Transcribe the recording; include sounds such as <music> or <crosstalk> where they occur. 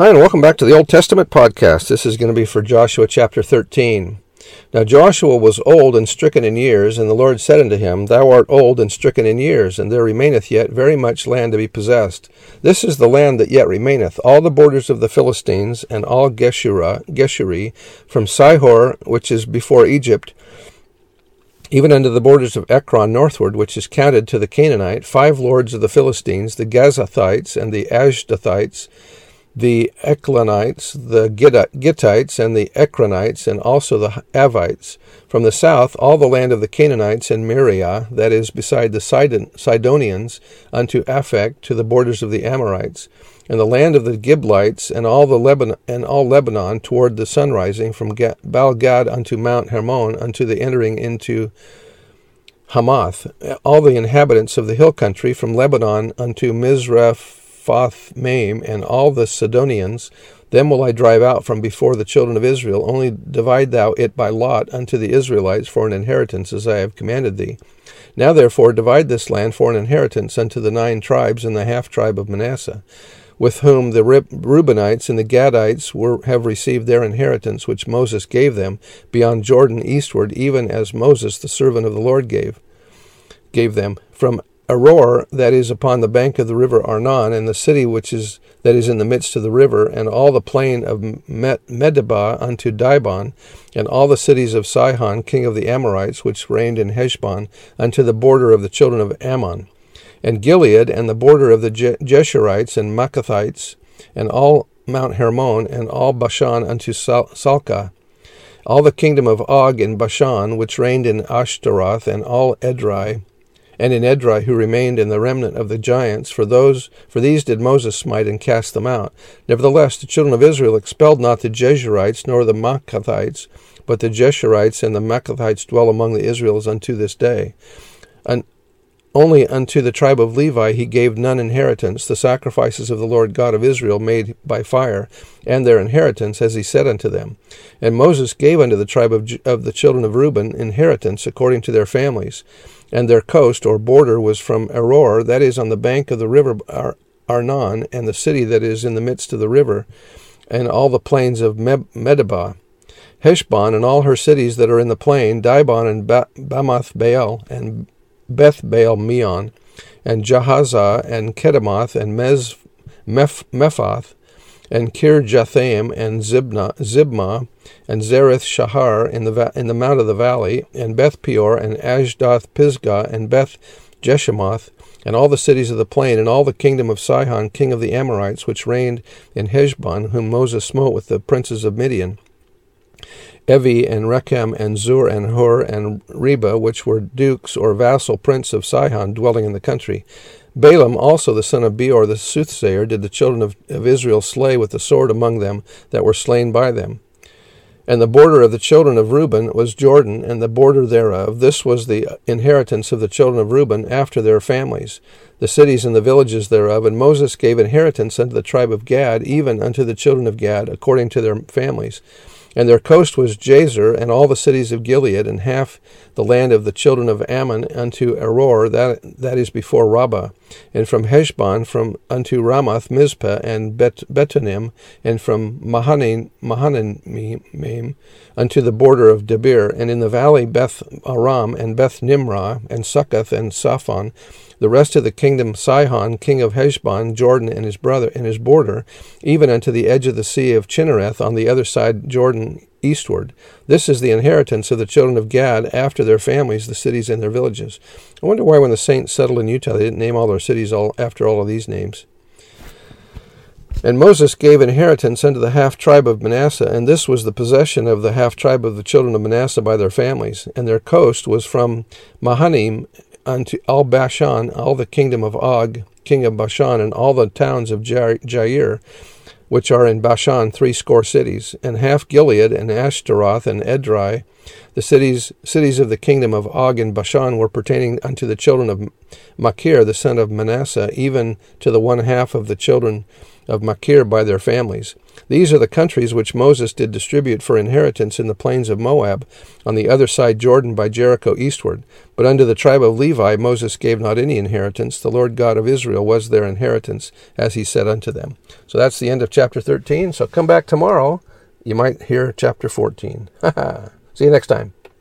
Hi, and welcome back to the Old Testament podcast. This is going to be for Joshua chapter 13. Now Joshua was old and stricken in years, and the Lord said unto him, Thou art old and stricken in years, and there remaineth yet very much land to be possessed. This is the land that yet remaineth, all the borders of the Philistines, and all Geshurah, Geshuri, from Sihor, which is before Egypt, even unto the borders of Ekron northward, which is counted to the Canaanite, five lords of the Philistines, the Gazathites, and the Ashdothites, the Eklonites, the Gittites, and the Ekronites, and also the Avites. From the south, all the land of the Canaanites and Mearah, that is, beside the Sidon, Sidonians, unto Aphek, to the borders of the Amorites, and the land of the Giblites, and all the Lebanon, and all Lebanon toward the sunrising, from Baalgad unto Mount Hermon, unto the entering into Hamath, all the inhabitants of the hill country, from Lebanon unto Mizreph Photh Maim, and all the Sidonians, them will I drive out from before the children of Israel. Only divide thou it by lot unto the Israelites for an inheritance, as I have commanded thee. Now therefore divide this land for an inheritance unto the nine tribes and the half tribe of Manasseh, with whom the Reubenites and the Gadites were, have received their inheritance, which Moses gave them beyond Jordan eastward, even as Moses the servant of the Lord gave gave them from Aroer that is upon the bank of the river Arnon, and the city which is that is in the midst of the river, and all the plain of Medeba unto Dibon, and all the cities of Sihon, king of the Amorites, which reigned in Heshbon, unto the border of the children of Ammon, and Gilead, and the border of the Geshurites and Maacathites, and all Mount Hermon, and all Bashan unto Salcah, all the kingdom of Og in Bashan, which reigned in Ashtaroth, and all Edrei, and in Edrei who remained in the remnant of the giants, for those for these did Moses smite and cast them out. Nevertheless the children of Israel expelled not the Geshurites nor the Maacathites, but the Geshurites and the Maacathites dwell among the Israels unto this day. And only unto the tribe of Levi he gave none inheritance, the sacrifices of the Lord God of Israel made by fire, and their inheritance, as he said unto them. And Moses gave unto the tribe of, of the children of Reuben inheritance according to their families and their coast or border was from Aroer, that is, on the bank of the river Ar- Arnon, and the city that is in the midst of the river, and all the plains of Medeba, Heshbon, and all her cities that are in the plain, Dibon and ba- Bamoth Baal, and Beth Baal Meon, and Jahazah, and Kedemoth, and Mez Meph- Mephath, and Kirjathaim, and Zibna, Zibmah, and Zareth Shahar in the, va- in the mount of the valley, and Beth Peor, and Ashdoth Pisgah, and Beth Jeshimoth, and all the cities of the plain, and all the kingdom of Sihon, king of the Amorites, which reigned in Heshbon, whom Moses smote with the princes of Midian. Evi and Rechem and Zur and Hur and Reba, which were dukes or vassal prince of Sihon, dwelling in the country. Balaam also the son of Beor the soothsayer did the children of, of Israel slay with the sword among them that were slain by them. And the border of the children of Reuben was Jordan, and the border thereof. This was the inheritance of the children of Reuben after their families, the cities and the villages thereof. And Moses gave inheritance unto the tribe of Gad, even unto the children of Gad, according to their families. And their coast was Jazer, and all the cities of Gilead, and half the land of the children of Ammon unto Aroer, that, that is before Rabbah, and from Heshbon from unto Ramoth Mizpah and Bet, Betonim, and from Mahanaim, Mahanaim unto the border of Debir, and in the valley Beth Aram and Beth Nimrah, and Succoth and Saphon, the rest of the kingdom Sihon, king of Heshbon, Jordan and his brother and his border, even unto the edge of the sea of Chinnereth on the other side Jordan eastward. This is the inheritance of the children of Gad after their families, the cities and their villages. I wonder why when the saints settled in Utah they didn't name all their cities all after all of these names. And Moses gave inheritance unto the half tribe of Manasseh, and this was the possession of the half tribe of the children of Manasseh by their families. And their coast was from Mahanaim unto all Bashan, all the kingdom of Og, king of Bashan, and all the towns of Jair, which are in Bashan threescore cities, and half Gilead, and Ashtaroth, and Edrei, the cities cities of the kingdom of Og and Bashan were pertaining unto the children of Machir, the son of Manasseh, even to the one half of the children of Machir by their families. These are the countries which Moses did distribute for inheritance in the plains of Moab, on the other side Jordan by Jericho eastward. But unto the tribe of Levi Moses gave not any inheritance. The Lord God of Israel was their inheritance, as he said unto them. So that's the end of chapter 13. So come back tomorrow. You might hear chapter 14. <laughs> See you next time.